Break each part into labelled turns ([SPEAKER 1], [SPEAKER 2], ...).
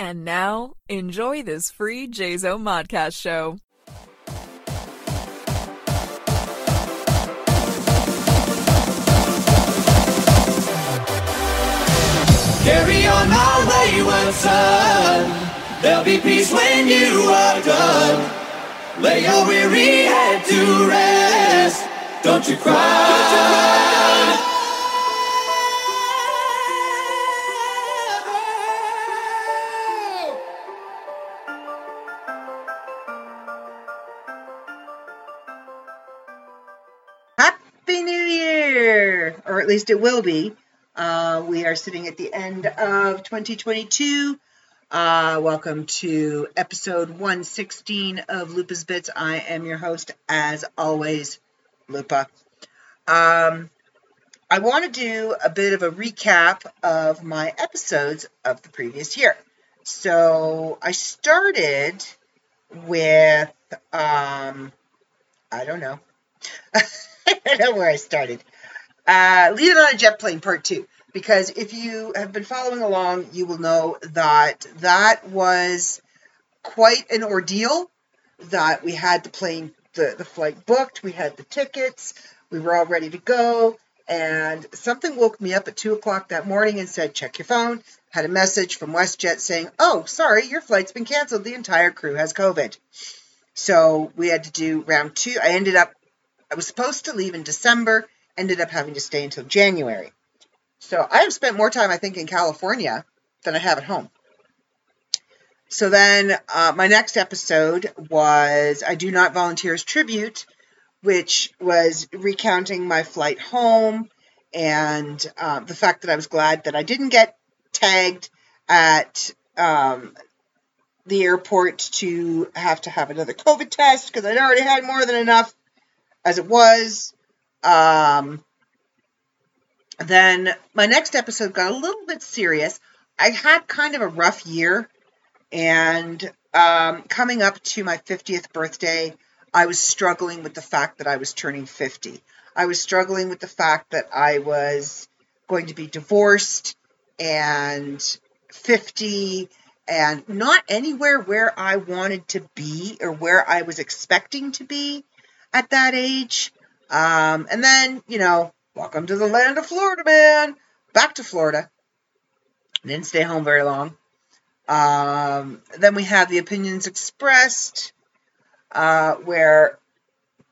[SPEAKER 1] And now, enjoy this free JZO Modcast show.
[SPEAKER 2] Carry on my wayward son. There'll be peace when you are done. Lay your weary head to rest. Don't you cry.
[SPEAKER 3] Happy least it will be. Uh, we are sitting at the end of 2022. Uh, welcome to episode 116 of Lupa's Bits. I am your host, as always, Lupa. Um, I want to do a bit of a recap of my episodes of the previous year. So I started with, um, I don't know. I don't know where I started. Uh, it on a Jet Plane Part 2. Because if you have been following along, you will know that that was quite an ordeal. That we had the plane, the, the flight booked, we had the tickets, we were all ready to go. And something woke me up at 2 o'clock that morning and said, check your phone. Had a message from WestJet saying, oh, sorry, your flight's been canceled. The entire crew has COVID. So we had to do round two. I ended up I was supposed to leave in December, ended up having to stay until January. So I have spent more time, I think, in California than I have at home. So then uh, my next episode was I Do Not Volunteers Tribute, which was recounting my flight home and uh, the fact that I was glad that I didn't get tagged at um, the airport to have to have another COVID test because I'd already had more than enough as it was. Um, then my next episode got a little bit serious. I had kind of a rough year, and um, coming up to my 50th birthday, I was struggling with the fact that I was turning 50. I was struggling with the fact that I was going to be divorced and 50 and not anywhere where I wanted to be or where I was expecting to be at that age. Um, and then, you know, welcome to the land of Florida, man. Back to Florida. Didn't stay home very long. Um, then we have the opinions expressed, uh, where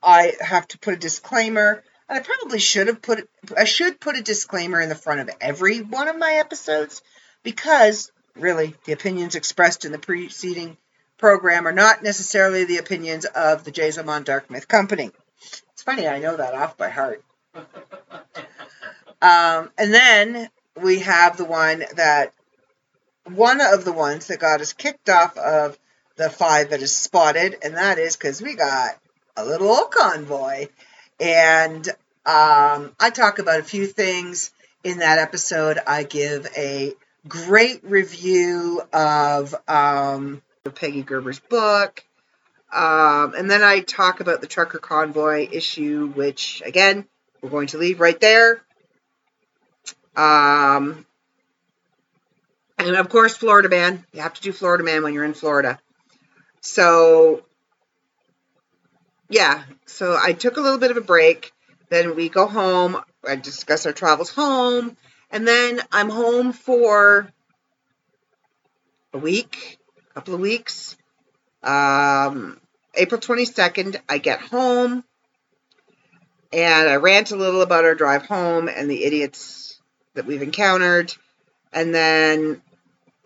[SPEAKER 3] I have to put a disclaimer. And I probably should have put I should put a disclaimer in the front of every one of my episodes because really the opinions expressed in the preceding program are not necessarily the opinions of the Jazamon Dark Myth Company. Funny, I know that off by heart. Um, and then we have the one that, one of the ones that got us kicked off of the five that is spotted, and that is because we got a little old convoy. And um, I talk about a few things in that episode. I give a great review of um, Peggy Gerber's book. Um, and then I talk about the trucker convoy issue, which again, we're going to leave right there. Um, and of course, Florida Man. You have to do Florida Man when you're in Florida. So, yeah. So I took a little bit of a break. Then we go home. I discuss our travels home. And then I'm home for a week, a couple of weeks. Um, April 22nd, I get home and I rant a little about our drive home and the idiots that we've encountered. And then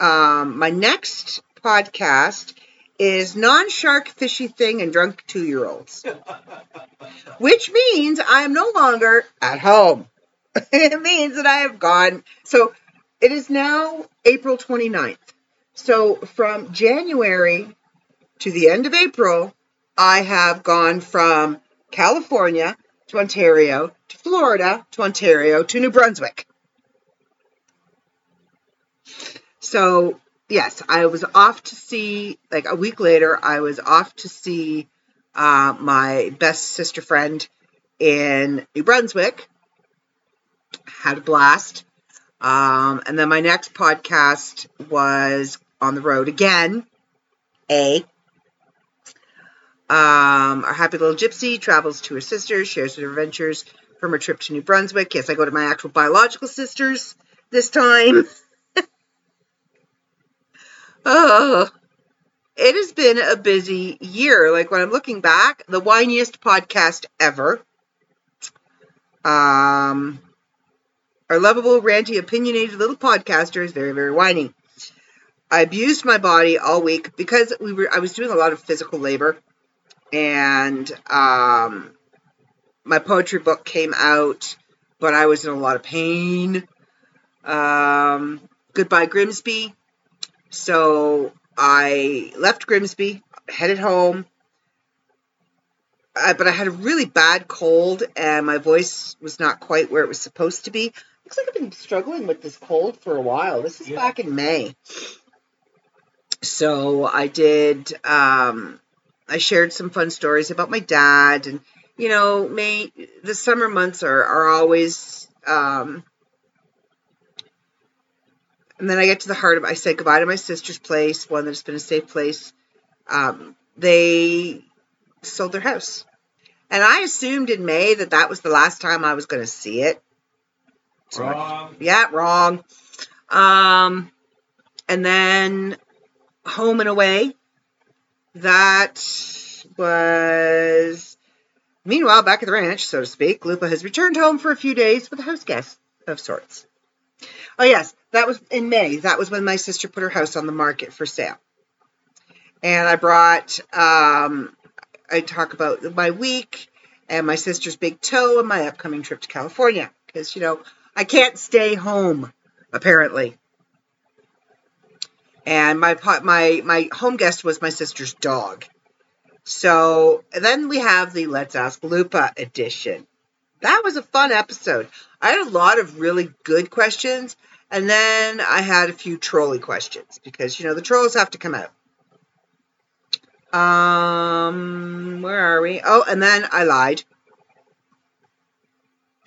[SPEAKER 3] um, my next podcast is non shark fishy thing and drunk two year olds, which means I am no longer at home. it means that I have gone. So it is now April 29th. So from January to the end of April, I have gone from California to Ontario to Florida to Ontario to New Brunswick. So, yes, I was off to see, like a week later, I was off to see uh, my best sister friend in New Brunswick. Had a blast. Um, and then my next podcast was on the road again. A. Um, our happy little gypsy travels to her sisters, shares her adventures from her trip to New Brunswick. Yes, I go to my actual biological sisters this time. oh, it has been a busy year. Like when I'm looking back, the whiniest podcast ever. Um, our lovable, ranty, opinionated little podcaster is very, very whiny. I abused my body all week because we were. I was doing a lot of physical labor, and um, my poetry book came out, but I was in a lot of pain. Um, goodbye Grimsby. So I left Grimsby, headed home. I, but I had a really bad cold, and my voice was not quite where it was supposed to be. Looks like I've been struggling with this cold for a while. This is
[SPEAKER 4] Yeah.
[SPEAKER 3] back in May. So I did. Um, I shared some fun stories about my dad, and you know, May the summer months are are always. Um, and then I get to the heart of. I said goodbye to my sister's place, one that's been a safe place. Um, they sold their house, and I assumed in May that that was the last time I was going to see it. So I-
[SPEAKER 4] Wrong.
[SPEAKER 3] yeah, wrong. Um, and then home and away. That was. Meanwhile, back at the ranch, so to speak, Lupa has returned home for a few days with a house guest of sorts. Oh, yes, that was in May. That was when my sister put her house on the market for sale. And I brought, um, I talk about my week and my sister's big toe and my upcoming trip to California. Because, you know, I can't stay home, apparently. And my my my home guest was my sister's dog. So then we have the Let's Ask Lupa edition. That was a fun episode. I had a lot of really good questions, and then I had a few trolley questions because you know the trolls have to come out. Um, where are we? Oh, and then I lied.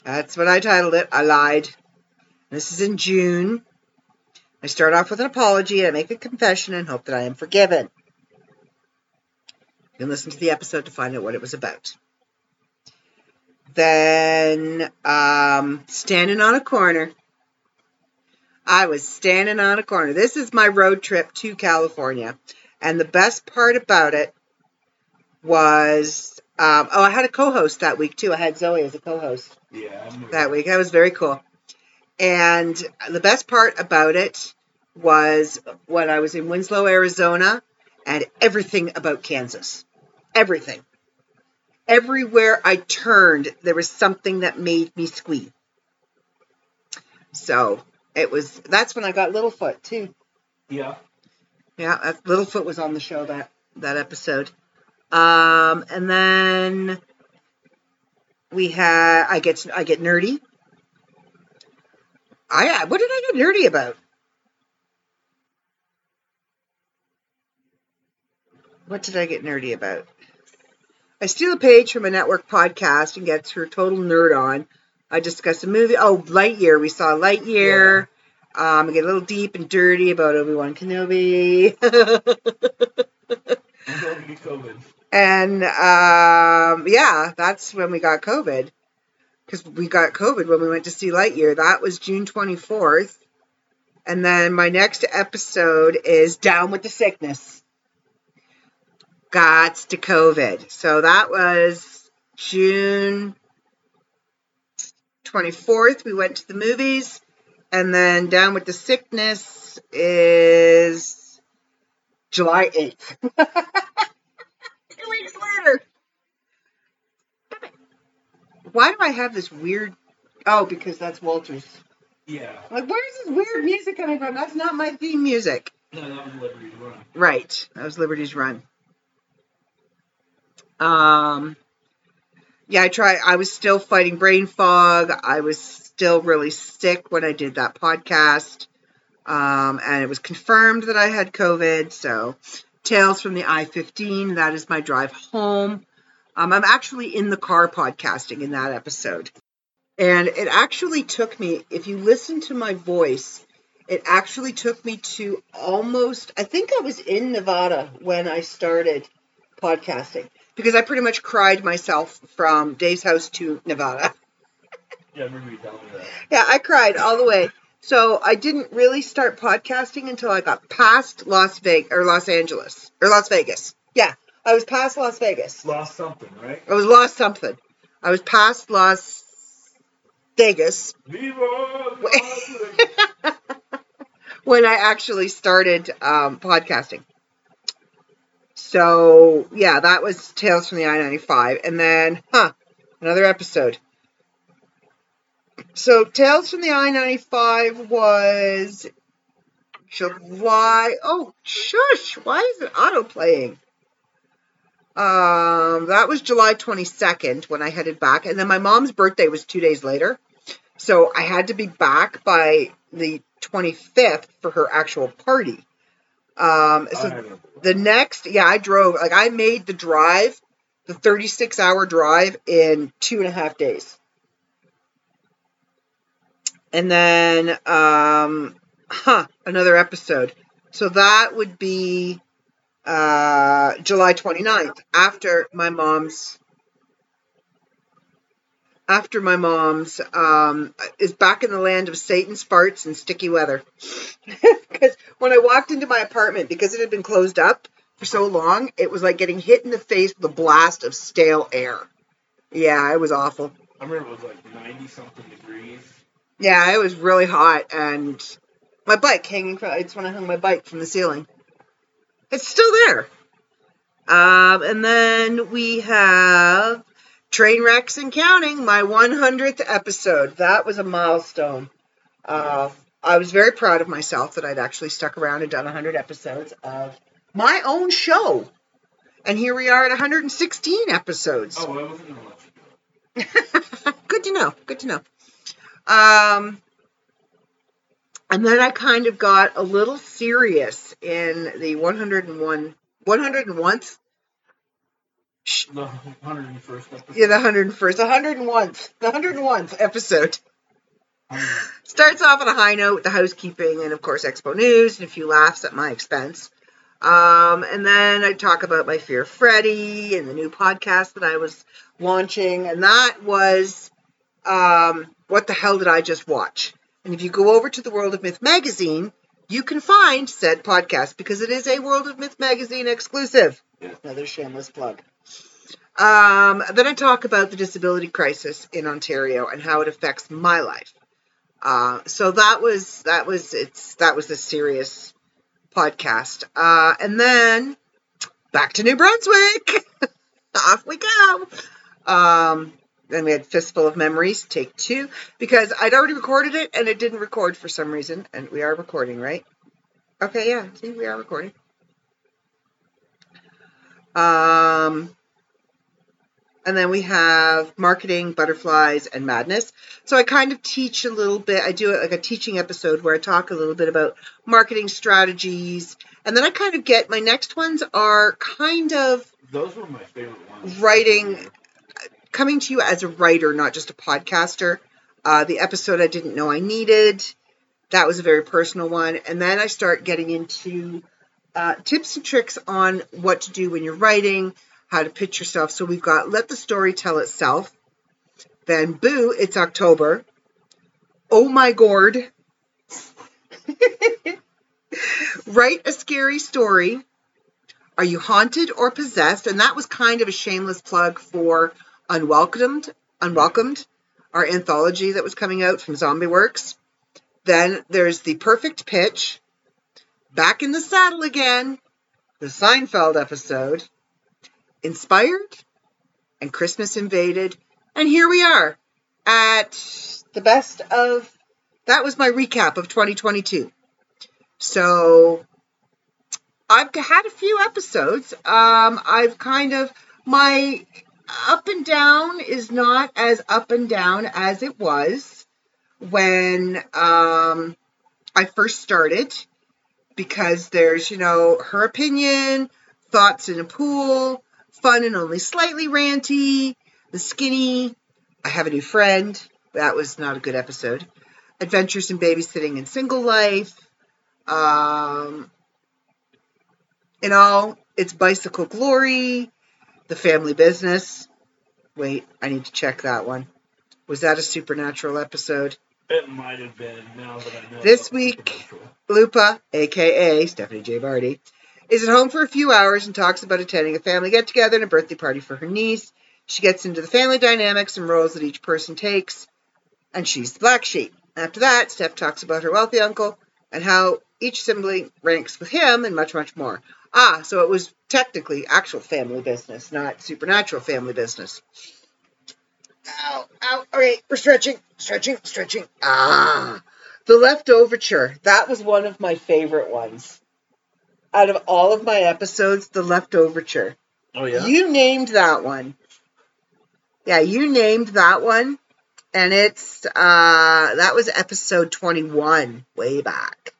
[SPEAKER 3] That's what I titled it. I lied. This is in June. I start off with an apology, and I make a confession, and hope that I am forgiven. You can listen to the episode to find out what it was about. Then, um, standing on a corner. I was standing on a corner. This is my road trip to California. And the best part about it was, um, oh, I had a co host that week too. I had Zoe as a co host
[SPEAKER 4] Yeah.
[SPEAKER 3] That week. That was very cool. And the best part about it was when I was in Winslow, Arizona, and everything about Kansas. Everything. Everywhere I turned, there was something that made me squeal. So it was. That's when I got Littlefoot too.
[SPEAKER 4] Yeah.
[SPEAKER 3] Yeah, Littlefoot was on the show that that episode. Um, and then we had I get I get nerdy. I what did I get nerdy about? What did I get nerdy about? I steal a page from a network podcast and get her total nerd on. I discuss a movie. Oh, Lightyear. We saw Lightyear. Um, I get a little deep and dirty about Obi Wan Kenobi.
[SPEAKER 4] I'm going to get COVID.
[SPEAKER 3] and um, yeah, that's when we got COVID. Because we got COVID when we went to see Lightyear. That was June 24th. And then my next episode is Down with the Sickness. Gots to COVID. So that was June 24th. We went to the movies. And then Down with the Sickness is July 8th. Two weeks later. Why do I have this weird? Oh, because that's Walter's.
[SPEAKER 4] Yeah.
[SPEAKER 3] Like, where's this weird music coming from? That's not my theme music.
[SPEAKER 4] No, that was Liberty's Run.
[SPEAKER 3] Right. That was Liberty's Run. Um. Yeah, I try. I was still fighting brain fog. I was still really sick when I did that podcast. Um, and it was confirmed that I had COVID. So, Tales from the I 15, that is my drive home. Um, I'm actually in the car podcasting in that episode. And it actually took me, if you listen to my voice, It actually took me to almost, I think I was in Nevada when I started podcasting because I pretty much cried myself from Dave's house to Nevada.
[SPEAKER 4] Yeah, I remember you telling me that.
[SPEAKER 3] Yeah, I cried all the way. So I didn't really start podcasting until I got past Las Vegas or Los Angeles or Las Vegas. Yeah, I was past Las Vegas.
[SPEAKER 4] Lost something, right?
[SPEAKER 3] I was lost something. I was past Las Vegas
[SPEAKER 4] Las Vegas.
[SPEAKER 3] when I actually started um, podcasting. So yeah, that was Tales from the I ninety five, and then huh, another episode. So Tales from the I ninety five was July. Oh shush! Why is it auto playing? Um, that was July twenty second when I headed back, and then my mom's birthday was two days later, so I had to be back by the twenty fifth for her actual party. Um, so the next, yeah, I drove, like, I made the drive, the 36 hour drive in two and a half days. And then, um, huh, another episode. So that would be uh, July 29th after my mom's. After my mom's um, is back in the land of Satan's farts and sticky weather. Because when I walked into my apartment, because it had been closed up for so long, it was like getting hit in the face with a blast of stale air. Yeah, it was awful.
[SPEAKER 4] I remember it was like 90 something degrees.
[SPEAKER 3] Yeah, it was really hot, and my bike hanging from. It's when I hung my bike from the ceiling. It's still there. Um, and then we have Train Wrecks and Counting, my 100th episode. That was a milestone. Uh, I was very proud of myself that I'd actually stuck around and done 100 episodes of my own show. And here we are at 116 episodes.
[SPEAKER 4] Oh, well, wasn't going to let you go.
[SPEAKER 3] Good to know. Good to know. Um, and then I kind of got a little serious in the 101, 101th,
[SPEAKER 4] The 101st episode.
[SPEAKER 3] yeah, the 101st, the 101th, the 101th episode. Starts off on a high note with the housekeeping and, of course, Expo News and a few laughs at my expense. Um, and then I talk about my Fear Freddy and the new podcast that I was launching. And that was um, What the Hell Did I Just Watch? And if you go over to the World of Myth magazine, you can find said podcast because it is a World of Myth magazine exclusive. Another shameless plug. Um, then I talk about the disability crisis in Ontario and how it affects my life. Uh, so that was that was it's that was the serious podcast. Uh, and then back to New Brunswick. Off we go. Um, then we had Fistful of Memories, take two, because I'd already recorded it and it didn't record for some reason. And we are recording, right? Okay, yeah. See, we are recording. Um, and then we have marketing, butterflies, and madness. So I kind of teach a little bit. I do like a teaching episode where I talk a little bit about marketing strategies. And then I kind of get my next ones are kind of
[SPEAKER 4] Those were my favorite ones.
[SPEAKER 3] Writing. coming to you as a writer, not just a podcaster. Uh, the episode I didn't know I needed. That was a very personal one. And then I start getting into uh, tips and tricks on what to do when you're writing, how to pitch yourself. So we've got Let the Story Tell Itself. Then Boo, It's October. Oh My Gourd. Write a scary story. Are you haunted or possessed? And that was kind of a shameless plug for Unwelcomed, Unwelcomed, our anthology that was coming out from Zombie Works. Then there's the perfect pitch. Back in the saddle again. The Seinfeld episode. Inspired and Christmas invaded. And here we are at the best of that was my recap of 2022. So I've had a few episodes. Um, I've kind of my up and down is not as up and down as it was when um, I first started because there's you know her opinion, thoughts in a pool, fun and only slightly ranty, the skinny. I have a new friend. That was not a good episode. Adventures in Babysitting and Single Life. Um, in all, it's Bicycle Glory, The Family Business. Wait, I need to check that one. Was that a supernatural episode?
[SPEAKER 4] It might have been now that I know.
[SPEAKER 3] This week- Lupa, aka Stephanie J. Barty, is at home for a few hours and talks about attending a family get together and a birthday party for her niece. She gets into the family dynamics and roles that each person takes, and she's the black sheep. After that, Steph talks about her wealthy uncle and how each sibling ranks with him and much, much more. Ah, so it was technically actual family business, not supernatural family business. Ow, ow, all right, we're stretching, stretching, stretching. Ah. The Left Overture. That was one of my favorite ones. Out of all of my episodes, The left overture.
[SPEAKER 4] Oh yeah.
[SPEAKER 3] You named that one. Yeah, you named that one. And it's uh that was episode 21 way back.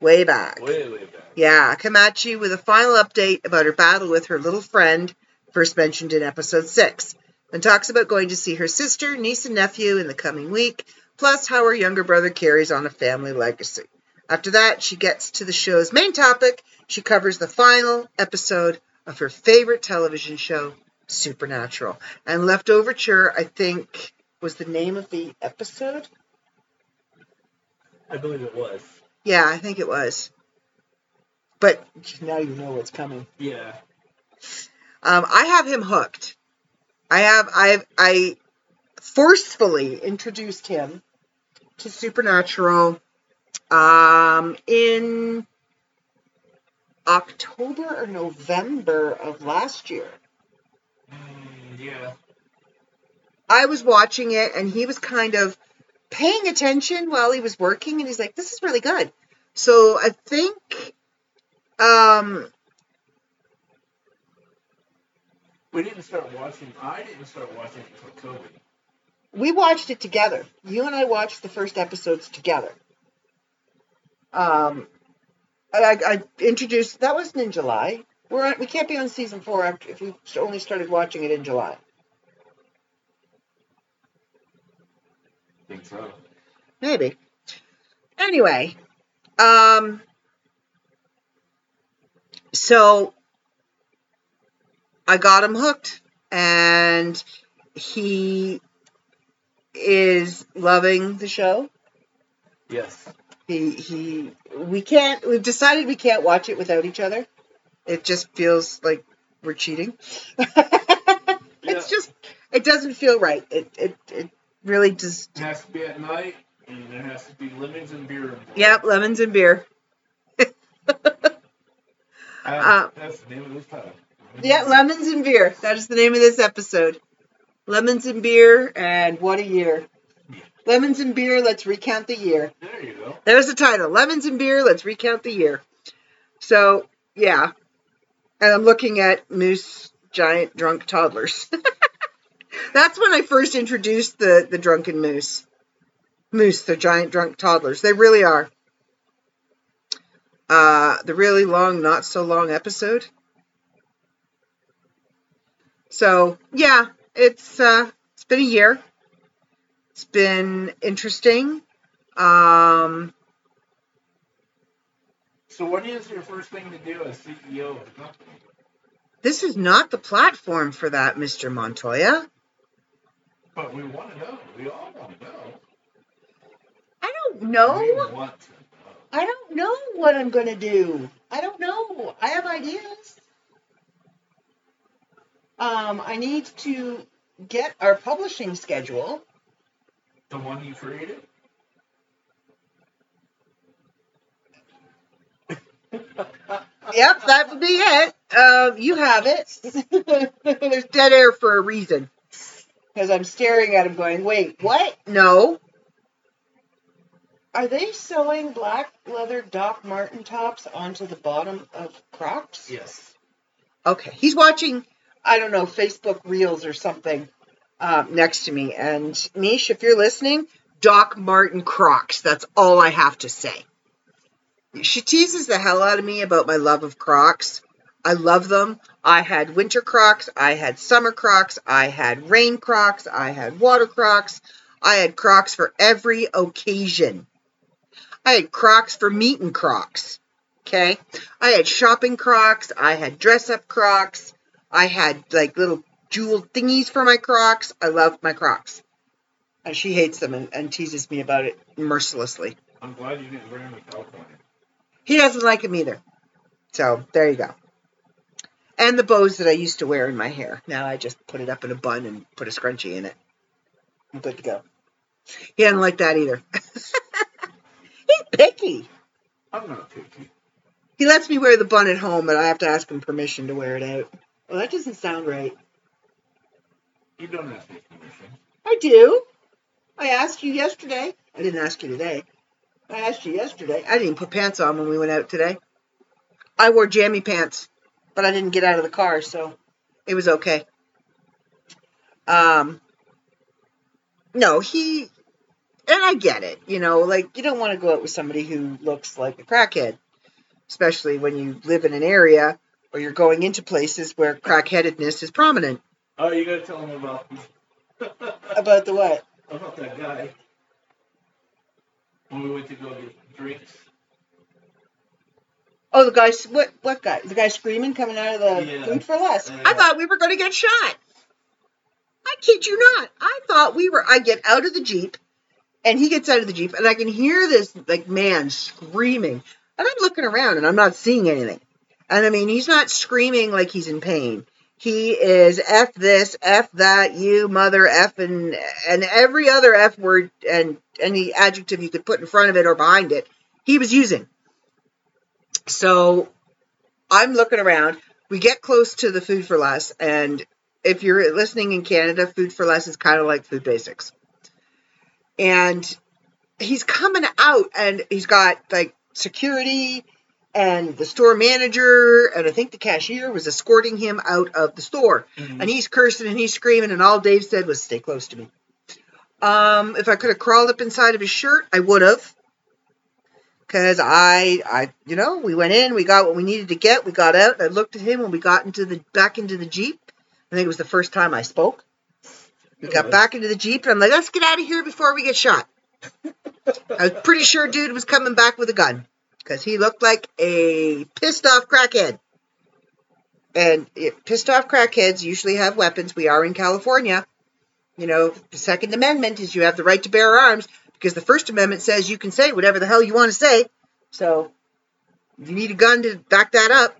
[SPEAKER 3] Way back.
[SPEAKER 4] way way back.
[SPEAKER 3] Yeah, Kamachi with a final update about her battle with her little friend, first mentioned in episode 6, and talks about going to see her sister, niece, and nephew in the coming week, plus how her younger brother carries on a family legacy. After that, she gets to the show's main topic. She covers the final episode of her favorite television show, Supernatural. And Leftoverture, I think, was the name of the episode.
[SPEAKER 4] I believe it was.
[SPEAKER 3] Yeah, I think it was. But now you know what's coming.
[SPEAKER 4] Yeah.
[SPEAKER 3] Um, I have him hooked. I have I I forcefully introduced him to Supernatural um, in October or November of last year.
[SPEAKER 4] Mm, yeah.
[SPEAKER 3] I was watching it and he was kind of paying attention while he was working and he's like, This is really good. So I think um
[SPEAKER 4] We didn't start watching. I didn't start watching it until COVID.
[SPEAKER 3] we watched it together. You and I watched the first episodes together. Um, I, I, I introduced that wasn't in July. We're on, we can't be on season four after if we only started watching it in July.
[SPEAKER 4] think so.
[SPEAKER 3] Maybe. Anyway, um, so I got him hooked, and he is loving the show.
[SPEAKER 4] Yes.
[SPEAKER 3] He he. We can't. We've decided we can't watch it without each other. It just feels like we're cheating. It's just. It doesn't feel right. It it it really just.
[SPEAKER 4] It has to be at night, and there has to be lemons and beer. involved.
[SPEAKER 3] Yep, lemons and beer.
[SPEAKER 4] Uh,
[SPEAKER 3] Uh,
[SPEAKER 4] that's the name of this title.
[SPEAKER 3] Yeah, lemons and beer. That is the name of this episode. Lemons and beer, and what a year. Lemons and beer, let's recount the year.
[SPEAKER 4] There you go.
[SPEAKER 3] There's the title. Lemons and beer, let's recount the year. So, yeah. And I'm looking at Moose Giant Drunk Toddlers. That's when I first introduced the, the drunken moose. Moose, the giant drunk toddlers. They really are. Uh, the really long, not so long episode. So yeah, it's uh, it's been a year. It's been interesting. Um,
[SPEAKER 4] So, what is your first thing to do as CEO of the company?
[SPEAKER 3] this is not the platform for that, Mr. Montoya.
[SPEAKER 4] But we want to know. We all want to know.
[SPEAKER 3] I don't know.
[SPEAKER 4] We want to know.
[SPEAKER 3] I don't know what I'm going to do. I don't know. I have ideas. Um, I need to get our publishing schedule.
[SPEAKER 4] The one you created?
[SPEAKER 3] Yep, that would be it. Um, you have it. There's dead air for a reason. Because I'm staring at him going, wait, what? No. Are they sewing black leather Doc Martin tops onto the bottom of Crocs?
[SPEAKER 4] Yes.
[SPEAKER 3] Okay. He's watching, I don't know, Facebook Reels or something um, next to me. And Nish, if you're listening, Doc Martin Crocs. That's all I have to say. She teases the hell out of me about my love of Crocs. I love them. I had winter Crocs. I had summer Crocs. I had rain Crocs. I had water Crocs. I had Crocs for every occasion. I had Crocs for meeting Crocs. Okay. I had shopping Crocs. I had dress up Crocs. I had like little jeweled thingies for my Crocs. I love my Crocs. And she hates them and, and teases me about it mercilessly.
[SPEAKER 4] I'm glad you didn't bring them to California.
[SPEAKER 3] He doesn't like them either. So there you go. And the bows that I used to wear in my hair. Now I just put it up in a bun and put a scrunchie in it. I'm good to go. He doesn't like that either. He's picky.
[SPEAKER 4] I'm not picky.
[SPEAKER 3] He lets me wear the bun at home, but I have to ask him permission to wear it out. Well, that doesn't sound right.
[SPEAKER 4] You don't ask me permission.
[SPEAKER 3] I do. I asked you yesterday. I didn't ask you today. I asked you yesterday. I didn't even put pants on when we went out today. I wore jammy pants, but I didn't get out of the car, so it was okay. Um, no, he, and I get it. You know, like you don't want to go out with somebody who looks like a crackhead, especially when you live in an area or you're going into places where crackheadedness is prominent.
[SPEAKER 4] Oh, you gotta tell him about
[SPEAKER 3] About the what?
[SPEAKER 4] about that guy. When we went to go get drinks.
[SPEAKER 3] Oh, the guy. What? What guy? The guy screaming coming out of the
[SPEAKER 4] Yeah.
[SPEAKER 3] food for less.
[SPEAKER 4] Yeah.
[SPEAKER 3] I thought we were going to get shot. I kid you not. I thought we were. I get out of the jeep, and he gets out of the jeep, and I can hear this like man screaming, and I'm looking around, and I'm not seeing anything. And I mean, he's not screaming like he's in pain. He is f this, f that, you mother, f and and every other f word and any adjective you could put in front of it or behind it. He was using. So I'm looking around. We get close to the Food for Less, and if you're listening in Canada, Food for Less is kind of like Food Basics. And he's coming out, and he's got like security and the store manager, and I think the cashier was escorting him out of the store.
[SPEAKER 4] Mhm.
[SPEAKER 3] And he's cursing and he's screaming, and all Dave said was, "Stay close to me." Um, if I could have crawled up inside of his shirt, I would have because I, I, you know, we went in, we got what we needed to get, we got out. I looked at him when we got into the back into the jeep. I think it was the first time I spoke. We got back into the jeep, and I'm like, let's get out of here before we get shot. I was pretty sure dude was coming back with a gun because he looked like a pissed off crackhead. And it, pissed off crackheads usually have weapons. We are in California. You know, the Second Amendment is you have the right to bear arms because the First Amendment says you can say whatever the hell you want to say. So you need a gun to back that up.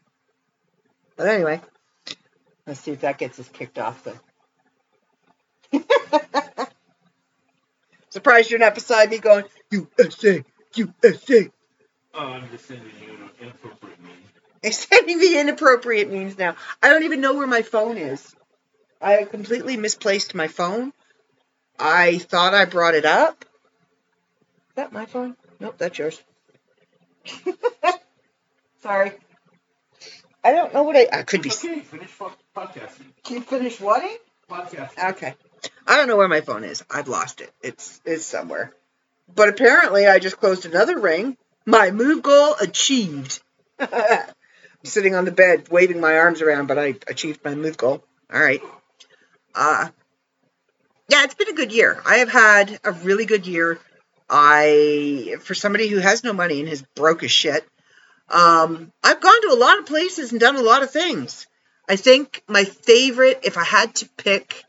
[SPEAKER 3] But anyway, let's see if that gets us kicked off then. Surprised you're not beside me going, USA, USA.
[SPEAKER 4] Oh, I'm just sending you an inappropriate.
[SPEAKER 3] They're sending me inappropriate memes now. I don't even know where my phone is. I completely misplaced my phone. I thought I brought it up. Is that my phone? Nope, that's yours. Sorry. I don't know what I. I could be.
[SPEAKER 4] Okay, finish po- podcasting.
[SPEAKER 3] Can you finish what?
[SPEAKER 4] Podcasting.
[SPEAKER 3] Okay. I don't know where my phone is. I've lost it. It's it's somewhere. But apparently, I just closed another ring. My move goal achieved. I'm sitting on the bed, waving my arms around, but I achieved my move goal. All right. Uh yeah, it's been a good year. I have had a really good year. I, for somebody who has no money and is broke as shit, um, I've gone to a lot of places and done a lot of things. I think my favorite, if I had to pick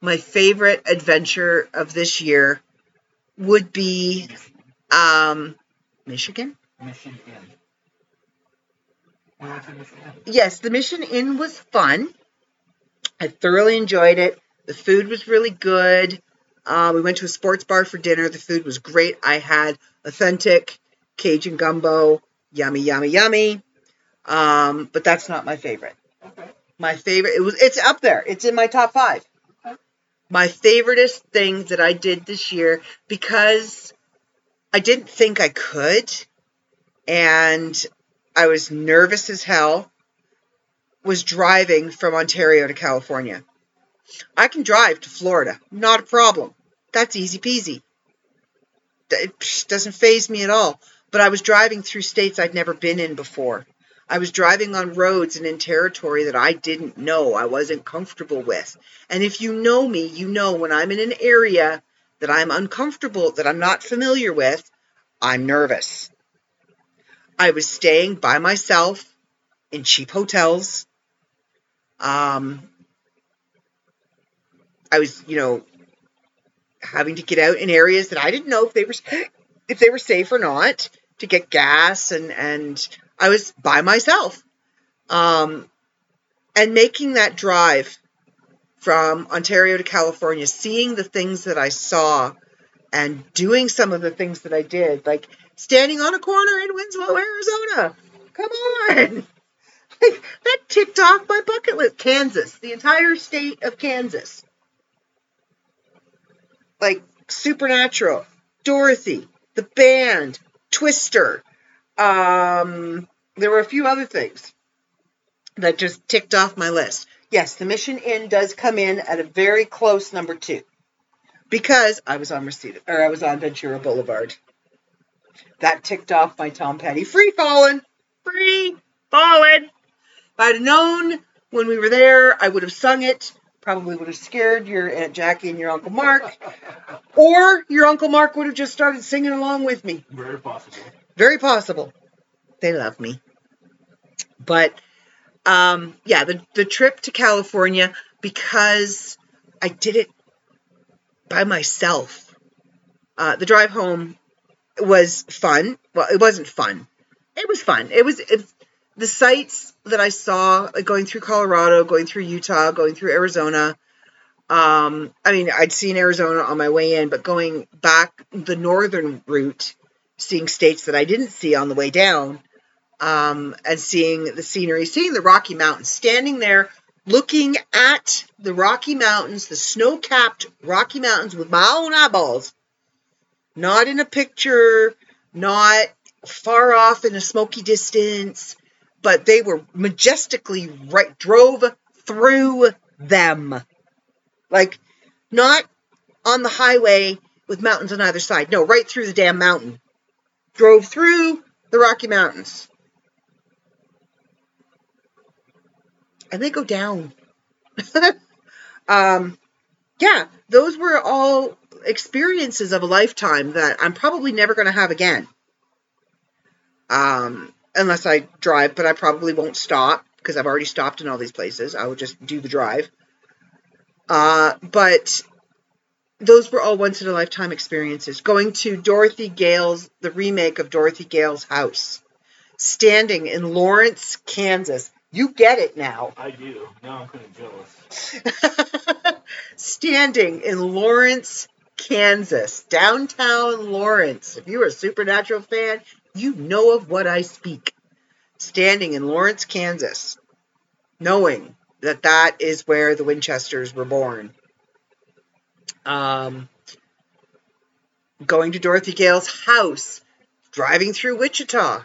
[SPEAKER 3] my favorite adventure of this year, would be um, Michigan.
[SPEAKER 4] Mission Inn. We went to Mission Inn.
[SPEAKER 3] Yes, the Mission Inn was fun. I thoroughly enjoyed it. The food was really good. Uh, we went to a sports bar for dinner. The food was great. I had authentic Cajun gumbo. Yummy, yummy, yummy. Um, but that's not my favorite.
[SPEAKER 4] Okay.
[SPEAKER 3] My favorite. It was. It's up there. It's in my top five. My favoriteest thing that I did this year because I didn't think I could, and I was nervous as hell. Was driving from Ontario to California. I can drive to Florida, not a problem. That's easy peasy. It doesn't faze me at all. But I was driving through states I'd never been in before. I was driving on roads and in territory that I didn't know, I wasn't comfortable with. And if you know me, you know when I'm in an area that I'm uncomfortable, that I'm not familiar with, I'm nervous. I was staying by myself in cheap hotels. Um, I was, you know, having to get out in areas that I didn't know if they were if they were safe or not to get gas and and I was by myself. Um, and making that drive from Ontario to California, seeing the things that I saw and doing some of the things that I did, like standing on a corner in Winslow, Arizona. Come on. That ticked off my bucket list. Kansas, the entire state of Kansas. Like Supernatural, Dorothy, the band, Twister. Um, there were a few other things that just ticked off my list. Yes, the Mission Inn does come in at a very close number two because I was on Reseda, or I was on Ventura Boulevard. That ticked off my Tom Petty free falling, free falling. If I'd have known when we were there, I would have sung it. Probably would have scared your Aunt Jackie and your Uncle Mark, or your Uncle Mark would have just started singing along with me.
[SPEAKER 4] Very possible.
[SPEAKER 3] Very possible. They love me. But um, yeah, the, the trip to California, because I did it by myself. Uh, the drive home was fun. Well, it wasn't fun. It was fun. It was it, the sights that I saw like going through Colorado, going through Utah, going through Arizona. Um, I mean, I'd seen Arizona on my way in, but going back the northern route, seeing states that I didn't see on the way down, um, and seeing the scenery, seeing the Rocky Mountains, standing there looking at the Rocky Mountains, the snow capped Rocky Mountains with my own eyeballs, not in a picture, not far off in a smoky distance, but they were majestically right, drove through them. Like, not on the highway with mountains on either side. No, right through the damn mountain. Drove through the Rocky Mountains. And they go down. um, yeah, those were all experiences of a lifetime that I'm probably never going to have again. Um, unless I drive, but I probably won't stop because I've already stopped in all these places. I will just do the drive. Uh, but those were all once in a lifetime experiences. Going to Dorothy Gale's, the remake of Dorothy Gale's house, standing in Lawrence, Kansas. You get it now.
[SPEAKER 4] I do. Now I'm kind of jealous.
[SPEAKER 3] standing in Lawrence, Kansas, downtown Lawrence. If you're a Supernatural fan, you know of what I speak. Standing in Lawrence, Kansas, knowing that that is where the Winchesters were born. Um, going to Dorothy Gale's house, driving through Wichita.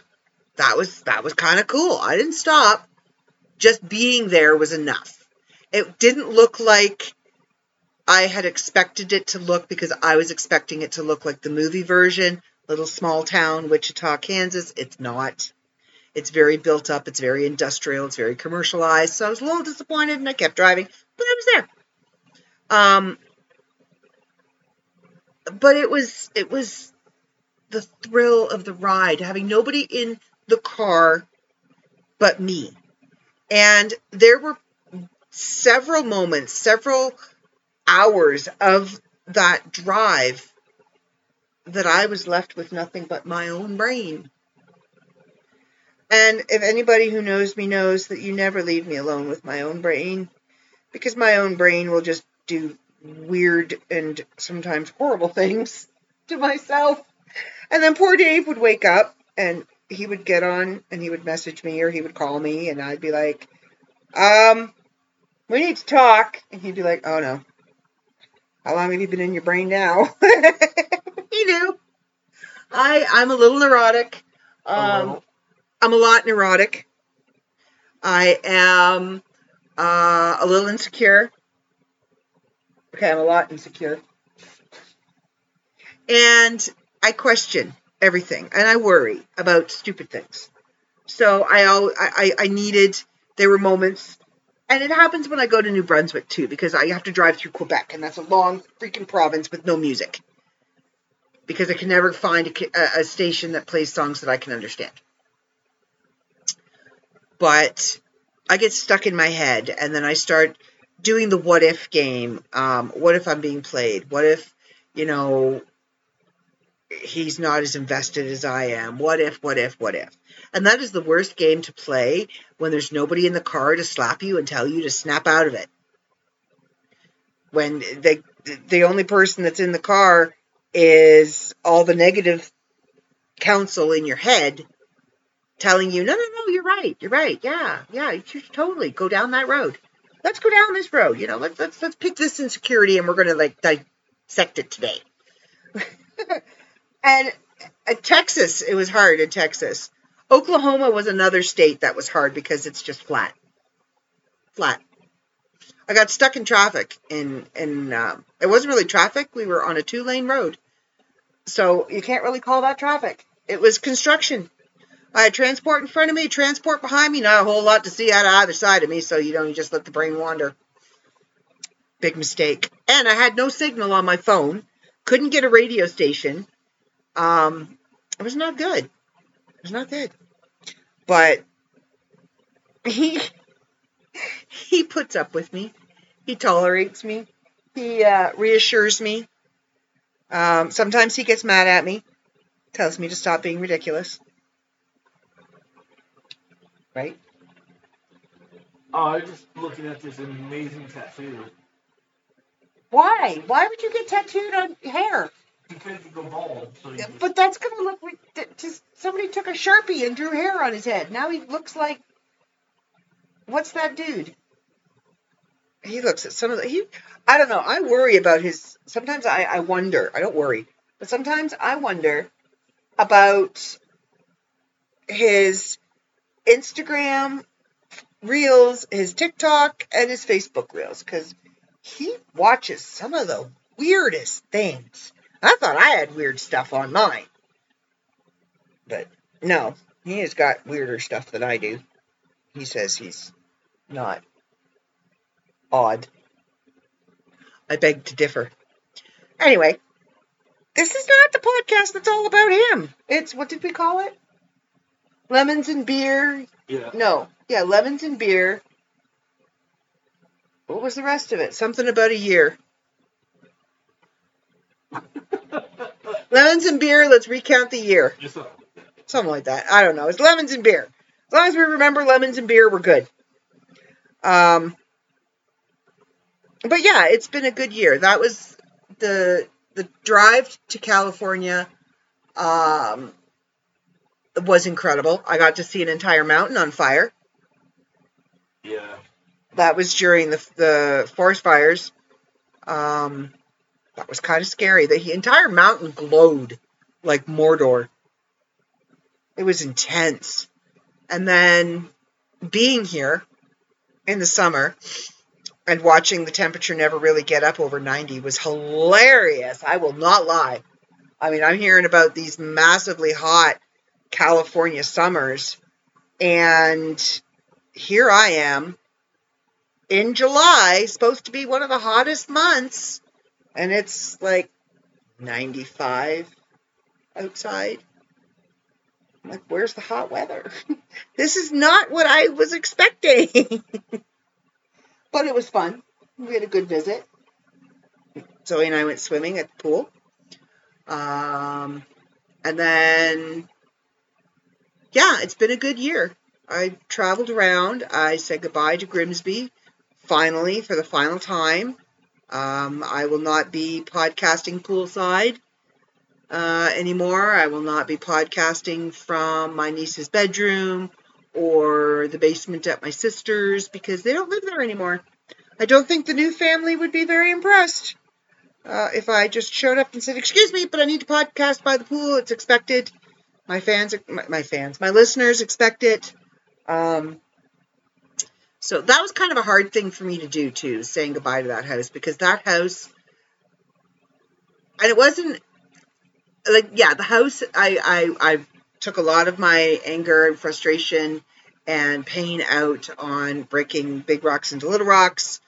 [SPEAKER 3] That was that was kind of cool. I didn't stop. Just being there was enough. It didn't look like I had expected it to look because I was expecting it to look like the movie version, little small town, Wichita, Kansas. It's not. It's very built up, it's very industrial, it's very commercialized. So I was a little disappointed and I kept driving, but I was there. Um but it was it was the thrill of the ride, having nobody in the car but me. And there were several moments, several hours of that drive that I was left with nothing but my own brain. And if anybody who knows me knows that you never leave me alone with my own brain, because my own brain will just do weird and sometimes horrible things to myself. And then poor Dave would wake up and he would get on and he would message me or he would call me and I'd be like, um, we need to talk. And he'd be like, oh no. How long have you been in your brain now? he knew. I, I'm a little neurotic. Um,
[SPEAKER 4] little.
[SPEAKER 3] I'm a lot neurotic. I am uh, a little insecure. Okay, I'm a lot insecure. And I question everything and I worry about stupid things. So I, I I needed, there were moments, and it happens when I go to New Brunswick too, because I have to drive through Quebec, and that's a long freaking province with no music. because I can never find a, a station that plays songs that I can understand. But I get stuck in my head, and then I start doing the what if game. Um, what if I'm being played? What if, you know, he's not as invested as I am? What if, what if, what if? And that is the worst game to play when there's nobody in the car to slap you and tell you to snap out of it. When they, the only person that's in the car is all the negative counsel in your head telling you, no, no, no, you're right, you're right, yeah, yeah, you should totally go down that road. Let's go down this road. You know, let's let's let's pick this insecurity and we're gonna like dissect it today. and uh, Texas, it was hard in Texas. Oklahoma was another state that was hard because it's just flat, flat. I got stuck in traffic in in um, it wasn't really traffic. We were on a two lane road, so you can't really call that traffic. It was construction. I had transport in front of me, transport behind me, not a whole lot to see out of either side of me, so you don't just let the brain wander. Big mistake. And I had no signal on my phone. Couldn't get a radio station. Um, it was not good. It was not good. But he he puts up with me. He tolerates me. He uh, reassures me. Um, sometimes he gets mad at me, tells me to stop being ridiculous. Right?
[SPEAKER 4] Oh, I was just looking at this amazing tattoo.
[SPEAKER 3] Why? Why would you get tattooed on hair?
[SPEAKER 4] Because you go bald. So you
[SPEAKER 3] But that's gonna look like just somebody took a sharpie and drew hair on his head. Now he looks like what's that dude? He looks at some of the he. I don't know. I worry about his. Sometimes I I wonder. I don't worry, but sometimes I wonder about his Instagram reels, his TikTok, and his Facebook reels because he watches some of the weirdest things. I thought I had weird stuff on mine. But no, he has got weirder stuff than I do. He says he's not odd. I beg to differ. Anyway, this is not the podcast that's all about him. It's what did we call it? Lemons and beer.
[SPEAKER 4] yeah.
[SPEAKER 3] No, yeah, lemons and beer. What was the rest of it? Something about a year. Lemons and beer. Let's recount the year. Something like that. I don't know. It's lemons and beer. As long as we remember lemons and beer, we're good. Um, but yeah, it's been a good year. That was the the drive to California. Um, was incredible. I got to see an entire mountain on fire.
[SPEAKER 4] yeah.
[SPEAKER 3] That was during the the forest fires. Um, that was kind of scary. The entire mountain glowed like Mordor. It was intense. And then being here in the summer and watching the temperature never really get up over 90 was hilarious. I will not lie. I mean, I'm hearing about these massively hot California summers, and here I am in July, supposed to be one of the hottest months, and it's like 95 outside. I'm like, where's the hot weather? this is not what I was expecting. but it was fun. We had a good visit. Zoe and I went swimming at the pool. Um, and then, yeah, it's been a good year. I traveled around. I said goodbye to Grimsby finally for the final time. Um, I will not be podcasting poolside uh, anymore. I will not be podcasting from my niece's bedroom or the basement at my sister's because they don't live there anymore. I don't think the new family would be very impressed uh, if I just showed up and said, "Excuse me, but I need to podcast by the pool. It's expected." My fans, my, my fans, my listeners expect it. Um, so that was kind of a hard thing for me to do too, saying goodbye to that house because that house, and it wasn't like yeah, the house. I I I took a lot of my anger and frustration and pain out on breaking big rocks into little rocks,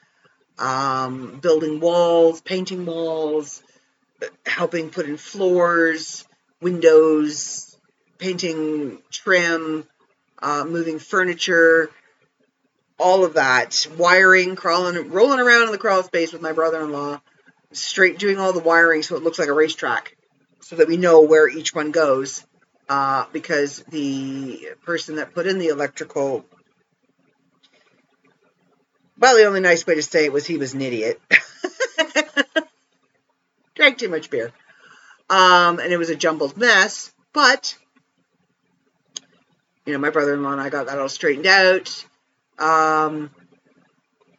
[SPEAKER 3] um, building walls, painting walls, helping put in floors, windows, painting trim, uh, moving furniture, all of that, wiring, crawling, rolling around in the crawl space with my brother-in-law, straight doing all the wiring so it looks like a racetrack, so that we know where each one goes. Uh, because the person that put in the electrical, well, the only nice way to say it was he was an idiot. Drank too much beer. Um, and it was a jumbled mess, but you know, my brother-in-law and I got that all straightened out. Um,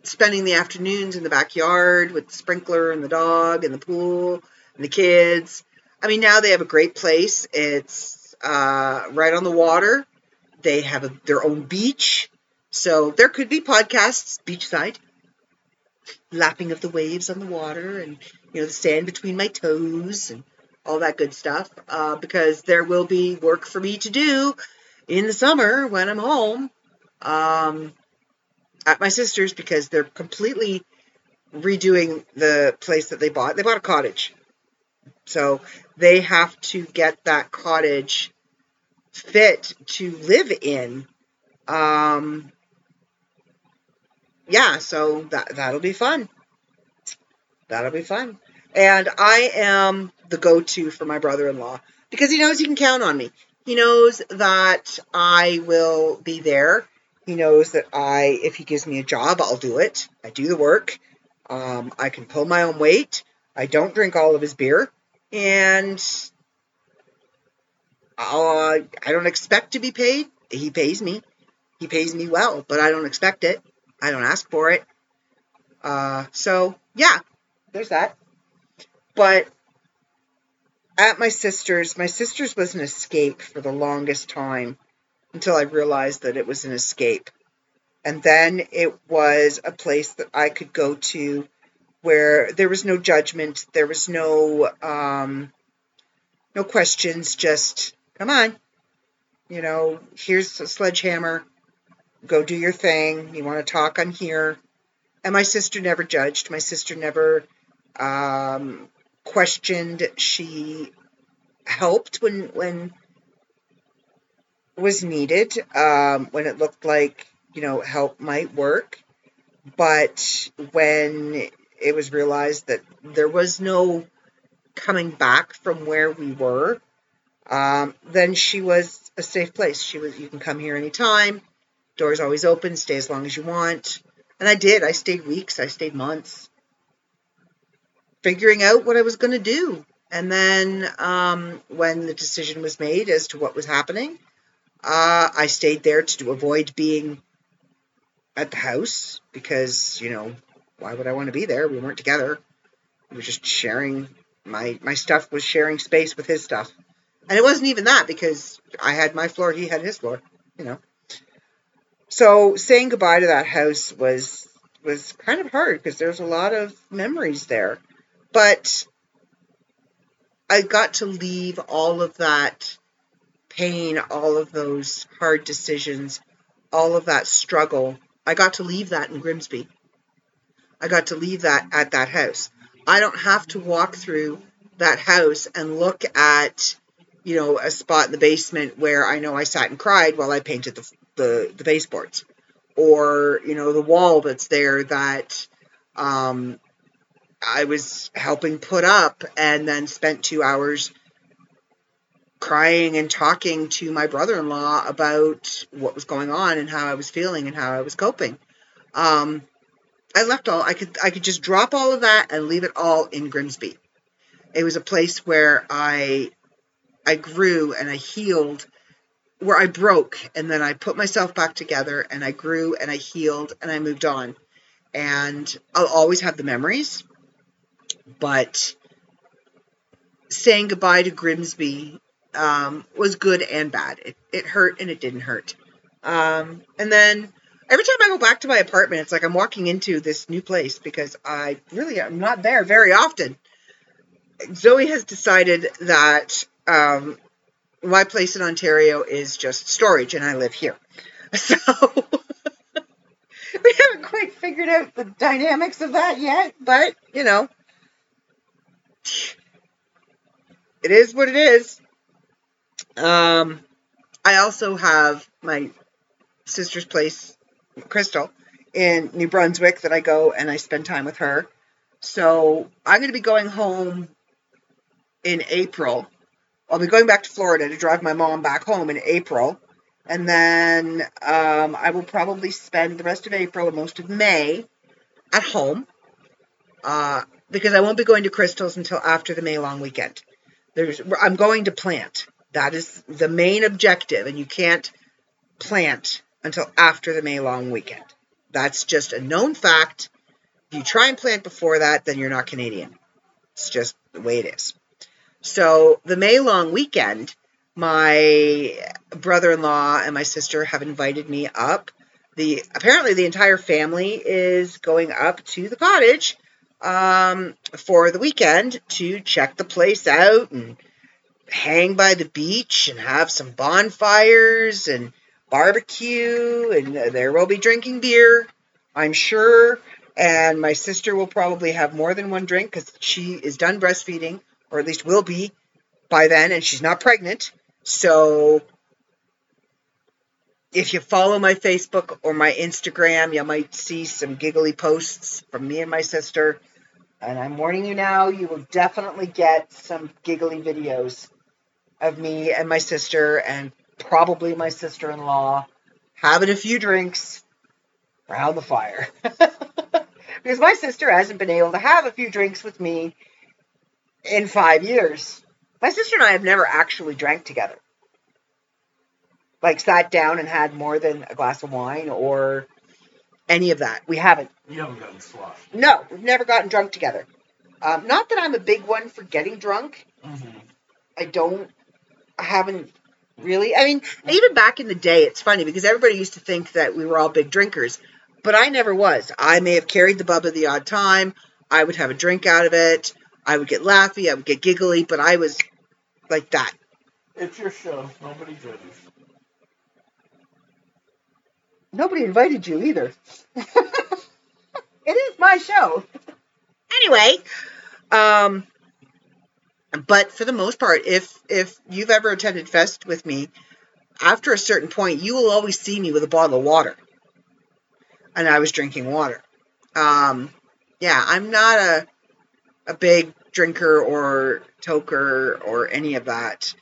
[SPEAKER 3] spending the afternoons in the backyard with the sprinkler and the dog and the pool and the kids. I mean, now they have a great place. It's uh, right on the water. They have a, their own beach. So there could be podcasts beachside, lapping of the waves on the water and, you know, the sand between my toes and all that good stuff. Uh, because there will be work for me to do in the summer when I'm home. Um, at my sister's because they're completely redoing the place that they bought. They bought a cottage. So they have to get that cottage fit to live in. Um, yeah, so that that'll be fun. That'll be fun. And I am the go-to for my brother-in-law because he knows he can count on me. He knows that I will be there he knows that I, if he gives me a job, I'll do it. I do the work. Um, I can pull my own weight. I don't drink all of his beer, and uh, I don't expect to be paid. He pays me. He pays me well, but I don't expect it. I don't ask for it. Uh, so yeah, there's that. But at my sister's, my sister's was an escape for the longest time until I realized that it was an escape. And then it was a place that I could go to where there was no judgment, there was no um, no questions, just come on. You know, here's a sledgehammer. Go do your thing. You want to talk I'm here. And my sister never judged. My sister never um, questioned. She helped when when was needed um, when it looked like you know help might work, but when it was realized that there was no coming back from where we were, um, then she was a safe place. She was you can come here anytime. Doors always open. Stay as long as you want. And I did. I stayed weeks. I stayed months, figuring out what I was going to do. And then um, when the decision was made as to what was happening, uh, I stayed there to avoid being at the house because, you know, why would I want to be there? We weren't together. We were just sharing my my stuff was sharing space with his stuff. And it wasn't even that because I had my floor, he had his floor, you know. So saying goodbye to that house was was kind of hard because there's a lot of memories there. But I got to leave all of that pain, all of those hard decisions, all of that struggle. I got to leave that in Grimsby. I got to leave that at that house. I don't have to walk through that house and look at, you know, a spot in the basement where I know I sat and cried while I painted the the, the baseboards, or you know, the wall that's there that um, I was helping put up and then spent two hours crying and talking to my brother-in-law about what was going on and how I was feeling and how I was coping. Um, I left all I could I could just drop all of that and leave it all in Grimsby. It was a place where I I grew and I healed where I broke and then I put myself back together and I grew and I healed and I moved on. And I'll always have the memories, but saying goodbye to Grimsby um, was good and bad. It, it hurt and it didn't hurt. Um, and then every time I go back to my apartment, it's like I'm walking into this new place because I really am not there very often. Zoe has decided that um, my place in Ontario is just storage and I live here. So we haven't quite figured out the dynamics of that yet, but you know, it is what it is. Um, I also have my sister's place, Crystal, in New Brunswick that I go and I spend time with her. So I'm going to be going home in April. I'll be going back to Florida to drive my mom back home in April. And then um, I will probably spend the rest of April and most of May at home uh, because I won't be going to Crystal's until after the May long weekend. There's, I'm going to plant. That is the main objective, and you can't plant until after the May long weekend. That's just a known fact. If you try and plant before that, then you're not Canadian. It's just the way it is. So the May long weekend, my brother-in-law and my sister have invited me up. The apparently the entire family is going up to the cottage um, for the weekend to check the place out and hang by the beach and have some bonfires and barbecue and there will be drinking beer, I'm sure. And my sister will probably have more than one drink because she is done breastfeeding, or at least will be by then, and she's not pregnant. So if you follow my Facebook or my Instagram, you might see some giggly posts from me and my sister. And I'm warning you now, you will definitely get some giggly videos of me and my sister and probably my sister in law having a few drinks around the fire. because my sister hasn't been able to have a few drinks with me in five years. My sister and I have never actually drank together. Like sat down and had more than a glass of wine or any of that. We haven't.
[SPEAKER 4] You haven't gotten sloshed.
[SPEAKER 3] No, we've never gotten drunk together. Um, not that I'm a big one for getting drunk.
[SPEAKER 4] Mm-hmm.
[SPEAKER 3] I don't. Haven't really. I mean, even back in the day, it's funny because everybody used to think that we were all big drinkers, but I never was. I may have carried the bub at the odd time. I would have a drink out of it. I would get laughy. I would get giggly, but I was like that.
[SPEAKER 4] It's your show. Nobody judges.
[SPEAKER 3] Nobody invited you either. it is my show. anyway, um, but for the most part, if if you've ever attended Fest with me, after a certain point, you will always see me with a bottle of water, and I was drinking water. Um, yeah, I'm not a a big drinker or toker or any of that.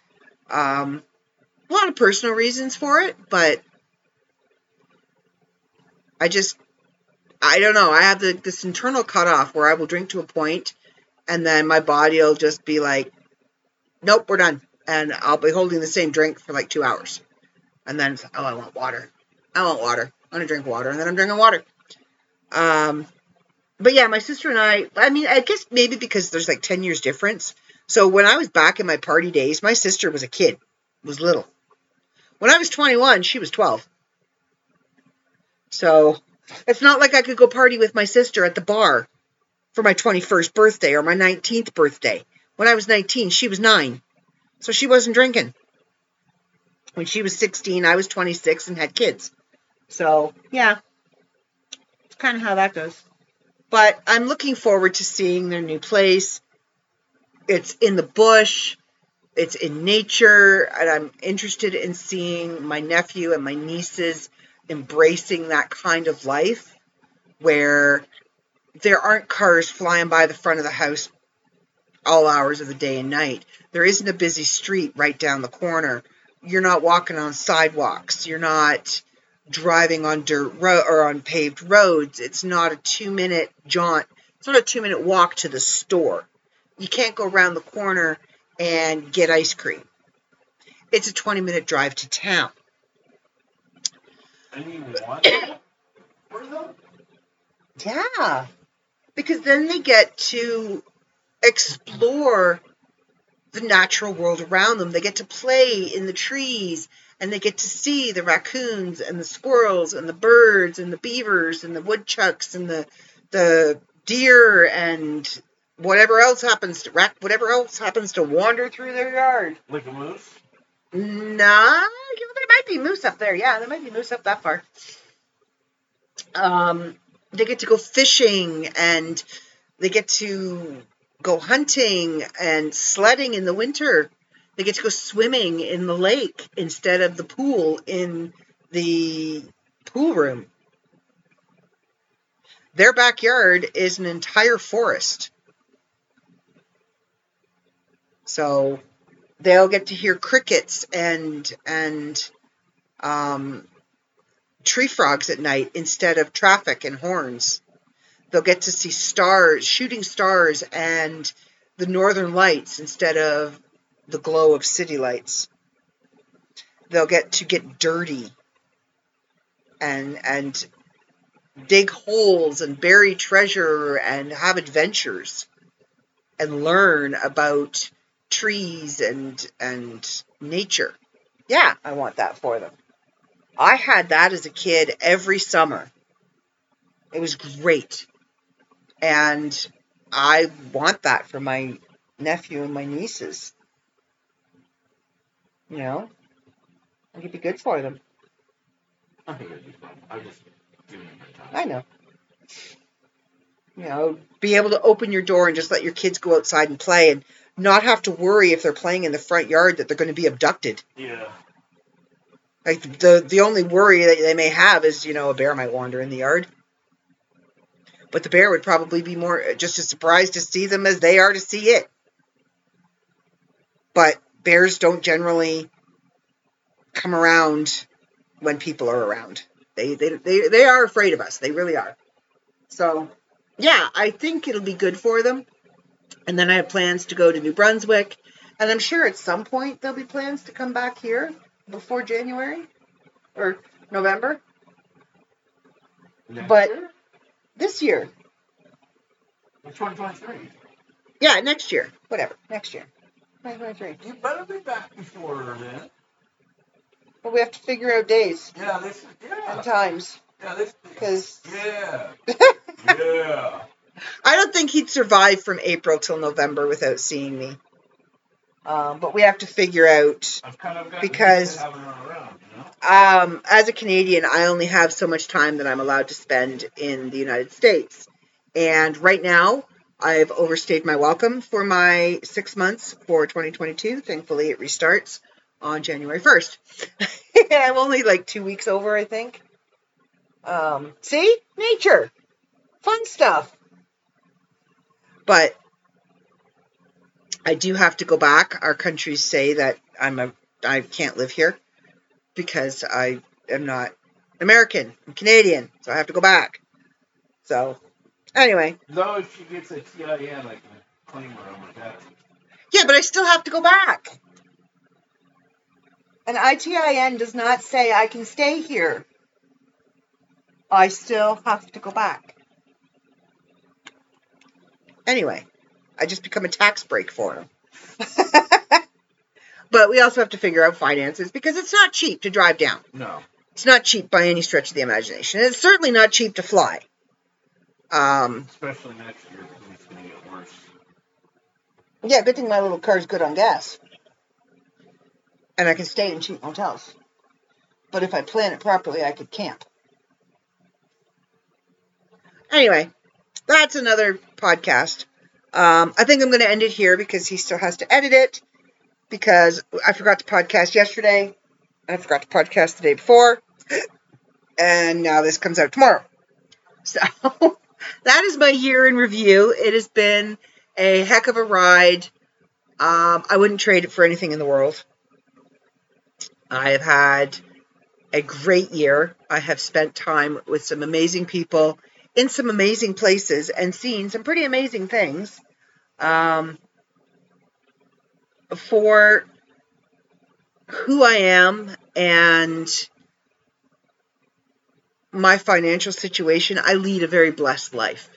[SPEAKER 3] Um, a lot of personal reasons for it, but I just I don't know. I have the, this internal cutoff where I will drink to a point, and then my body will just be like, "Nope, we're done," and I'll be holding the same drink for like two hours, and then oh, I want water. I want water. I'm gonna drink water, and then I'm drinking water. Um, but yeah, my sister and I. I mean, I guess maybe because there's like ten years difference. So when I was back in my party days, my sister was a kid, was little. When I was 21, she was 12. So it's not like I could go party with my sister at the bar for my 21st birthday or my 19th birthday. When I was 19, she was 9. So she wasn't drinking. When she was 16, I was 26 and had kids. So, yeah. It's kind of how that goes. But I'm looking forward to seeing their new place. It's in the bush. It's in nature, and I'm interested in seeing my nephew and my nieces embracing that kind of life where there aren't cars flying by the front of the house all hours of the day and night. There isn't a busy street right down the corner. You're not walking on sidewalks. You're not driving on dirt road or on paved roads. It's not a two minute jaunt. It's not a two minute walk to the store. You can't go around the corner and get ice cream. It's a 20 minute drive to town.
[SPEAKER 4] And you want it for them?
[SPEAKER 3] Yeah. Because then they get to explore the natural world around them. They get to play in the trees and they get to see the raccoons and the squirrels and the birds and the beavers and the woodchucks and the the deer and whatever else happens to rack whatever else happens to wander through their yard.
[SPEAKER 4] Like a moose?
[SPEAKER 3] Nah, there might be moose up there. Yeah, there might be moose up that far. Um, they get to go fishing and they get to go hunting and sledding in the winter. They get to go swimming in the lake instead of the pool in the pool room. Their backyard is an entire forest. So they'll get to hear crickets and and um, tree frogs at night instead of traffic and horns. They'll get to see stars, shooting stars, and the northern lights instead of the glow of city lights. They'll get to get dirty and and dig holes and bury treasure and have adventures and learn about trees and and nature. Yeah, I want that for them. I had that as a kid every summer. It was great. And I want that for my nephew and my nieces. You know? I think it'd be good for them.
[SPEAKER 4] I think it'd be fun. I'm just giving them my time.
[SPEAKER 3] I know. You know, be able to open your door and just let your kids go outside and play and not have to worry if they're playing in the front yard that they're going to be abducted.
[SPEAKER 4] Yeah.
[SPEAKER 3] Like the the only worry that they may have is, you know, a bear might wander in the yard. But the bear would probably be more uh, just as surprised to see them as they are to see it. But bears don't generally come around when people are around. They they they, they are afraid of us. They really are. So, yeah, I think it'll be good for them. And then I have plans to go to New Brunswick, and I'm sure at some point there'll be plans to come back here before January or November
[SPEAKER 4] Next
[SPEAKER 3] But-
[SPEAKER 4] year?
[SPEAKER 3] this year.
[SPEAKER 4] It's 2023.
[SPEAKER 3] Yeah, next year. Whatever. Next year. 2023.
[SPEAKER 4] You better be back before then.
[SPEAKER 3] But we have to figure out days
[SPEAKER 4] Yeah, this is,
[SPEAKER 3] and times
[SPEAKER 4] Yeah, this,
[SPEAKER 3] because
[SPEAKER 4] yeah. yeah.
[SPEAKER 3] I don't think he'd survive from April till November without seeing me. Um, but we have to figure out.
[SPEAKER 4] Kind of
[SPEAKER 3] Because-
[SPEAKER 4] to around, you know?
[SPEAKER 3] Um, as a Canadian, I only have so much time that I'm allowed to spend in the United States. And right now, I've overstayed my welcome for my six months for 2022. Thankfully, it restarts on January 1st. and I'm only like two weeks over, I think. Um, see? Nature. Fun stuff. But I do have to go back. Our countries say that I'm a I can't live here because I am not American. I'm Canadian, so I have to go back. So, anyway,
[SPEAKER 4] Though if she gets a TIN, I can claim my taxes.
[SPEAKER 3] yeah, but I still have to go back. An ITIN does not say I can stay here. I still have to go back. Anyway, I just become a tax break for him. but we also have to figure out finances because it's not cheap to drive down.
[SPEAKER 4] No.
[SPEAKER 3] It's not cheap by any stretch of the imagination. It's certainly not cheap to fly. Um,
[SPEAKER 4] Especially next year, because it's going to get worse.
[SPEAKER 3] yeah, good thing my little car's good on gas. And I can stay in cheap motels. But if I plan it properly, I could camp. Anyway, that's another podcast. Um, I think I'm going to end it here because he still has to edit it. Because I forgot to podcast yesterday. I forgot to podcast the day before. And now this comes out tomorrow. So that is my year in review. It has been a heck of a ride. Um, I wouldn't trade it for anything in the world. I have had a great year. I have spent time with some amazing people in some amazing places and seen some pretty amazing things. Um, for who I am and my financial situation, I lead a very blessed life.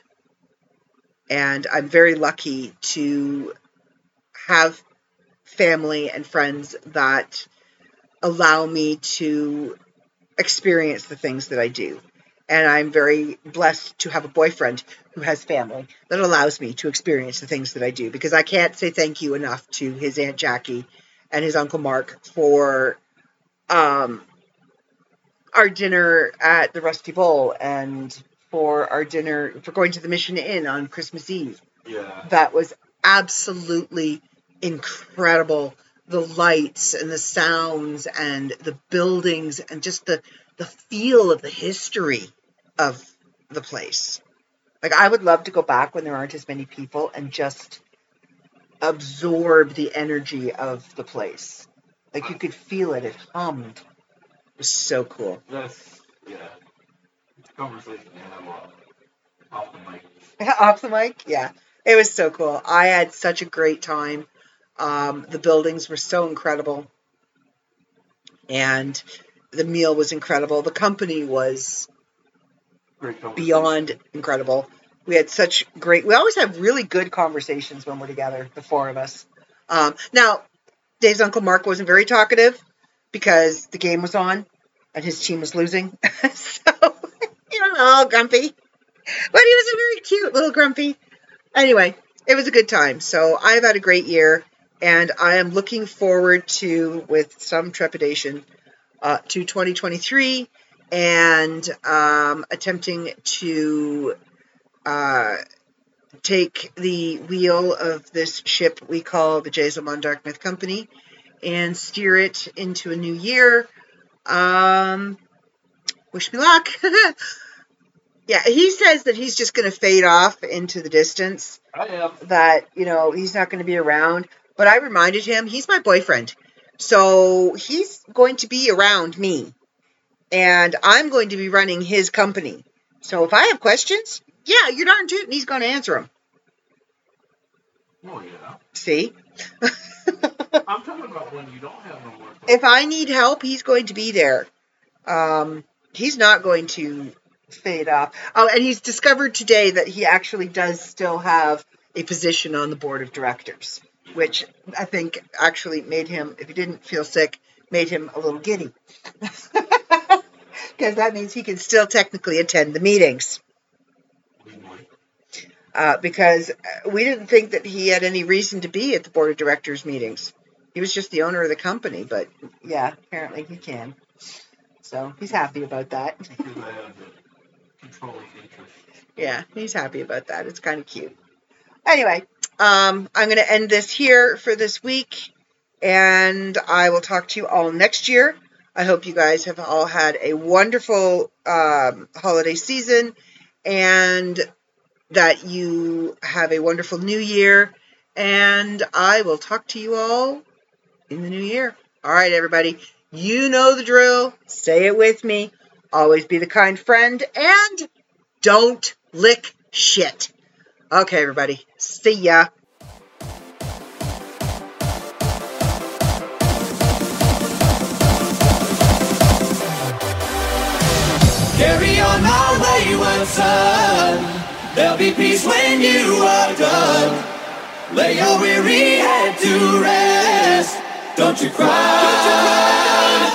[SPEAKER 3] And I'm very lucky to have family and friends that allow me to experience the things that I do. And I'm very blessed to have a boyfriend who has family that allows me to experience the things that I do because I can't say thank you enough to his Aunt Jackie and his Uncle Mark for um, our dinner at the Rusty Bowl and for our dinner for going to the Mission Inn on Christmas Eve
[SPEAKER 4] Yeah.
[SPEAKER 3] that was absolutely incredible. The lights and the sounds and the buildings and just the the feel of the history of the place. Like I would love to go back when there aren't as many people and just absorb the energy of the place. Like you could feel it. It hummed. It was so cool.
[SPEAKER 4] That's yeah. Conversation have off, off the mic.
[SPEAKER 3] Off the mic, yeah. It was so cool. I had such a great time. Um, the buildings were so incredible, and the meal was incredible. The company was. Beyond incredible. We had such great. We always have really good conversations when we're together, the four of us. Um, now, Dave's uncle Mark wasn't very talkative because the game was on and his team was losing, so he was all grumpy. But he was a very cute little grumpy. Anyway, it was a good time. So I've had a great year, and I am looking forward to, with some trepidation, uh, to 2023 and um, attempting to uh, take the wheel of this ship we call the Jazelmon Dark Myth Company and steer it into a new year. Um, wish me luck. yeah, he says that he's just going to fade off into the distance
[SPEAKER 4] I am.
[SPEAKER 3] that you know he's not going to be around but i reminded him he's my boyfriend so he's going to be around me and i'm going to be running his company so if i have questions yeah you're darn tootin' he's going to answer them
[SPEAKER 4] Oh yeah.
[SPEAKER 3] see
[SPEAKER 4] I'm talking about when you don't have no time.
[SPEAKER 3] if i need help he's going to be there um, he's not going to fade off oh and he's discovered today that he actually does still have a position on the board of directors which I think actually made him, if he didn't feel sick, made him a little giddy. Because that means he can still technically attend the meetings. Uh, because uh, we didn't think that he had any reason to be at the board of directors meetings. He was just the owner of the company, but yeah, apparently he can. So he's happy about that.
[SPEAKER 4] Because I have the controlling interest.
[SPEAKER 3] Yeah, he's happy about that. It's kind of cute. Anyway, um, I'm going to end this here for this week, and I will talk to you all next year. I hope you guys have all had a wonderful um, holiday season and that you have a wonderful new year. And I will talk to you all in the new year. All right, everybody. You know the drill. Say it with me. Always be the kind friend and don't lick shit. Okay, everybody. See ya.
[SPEAKER 2] Wayward son. There'll be peace when you are done. Lay your weary head to rest. Don't you cry. Don't you cry.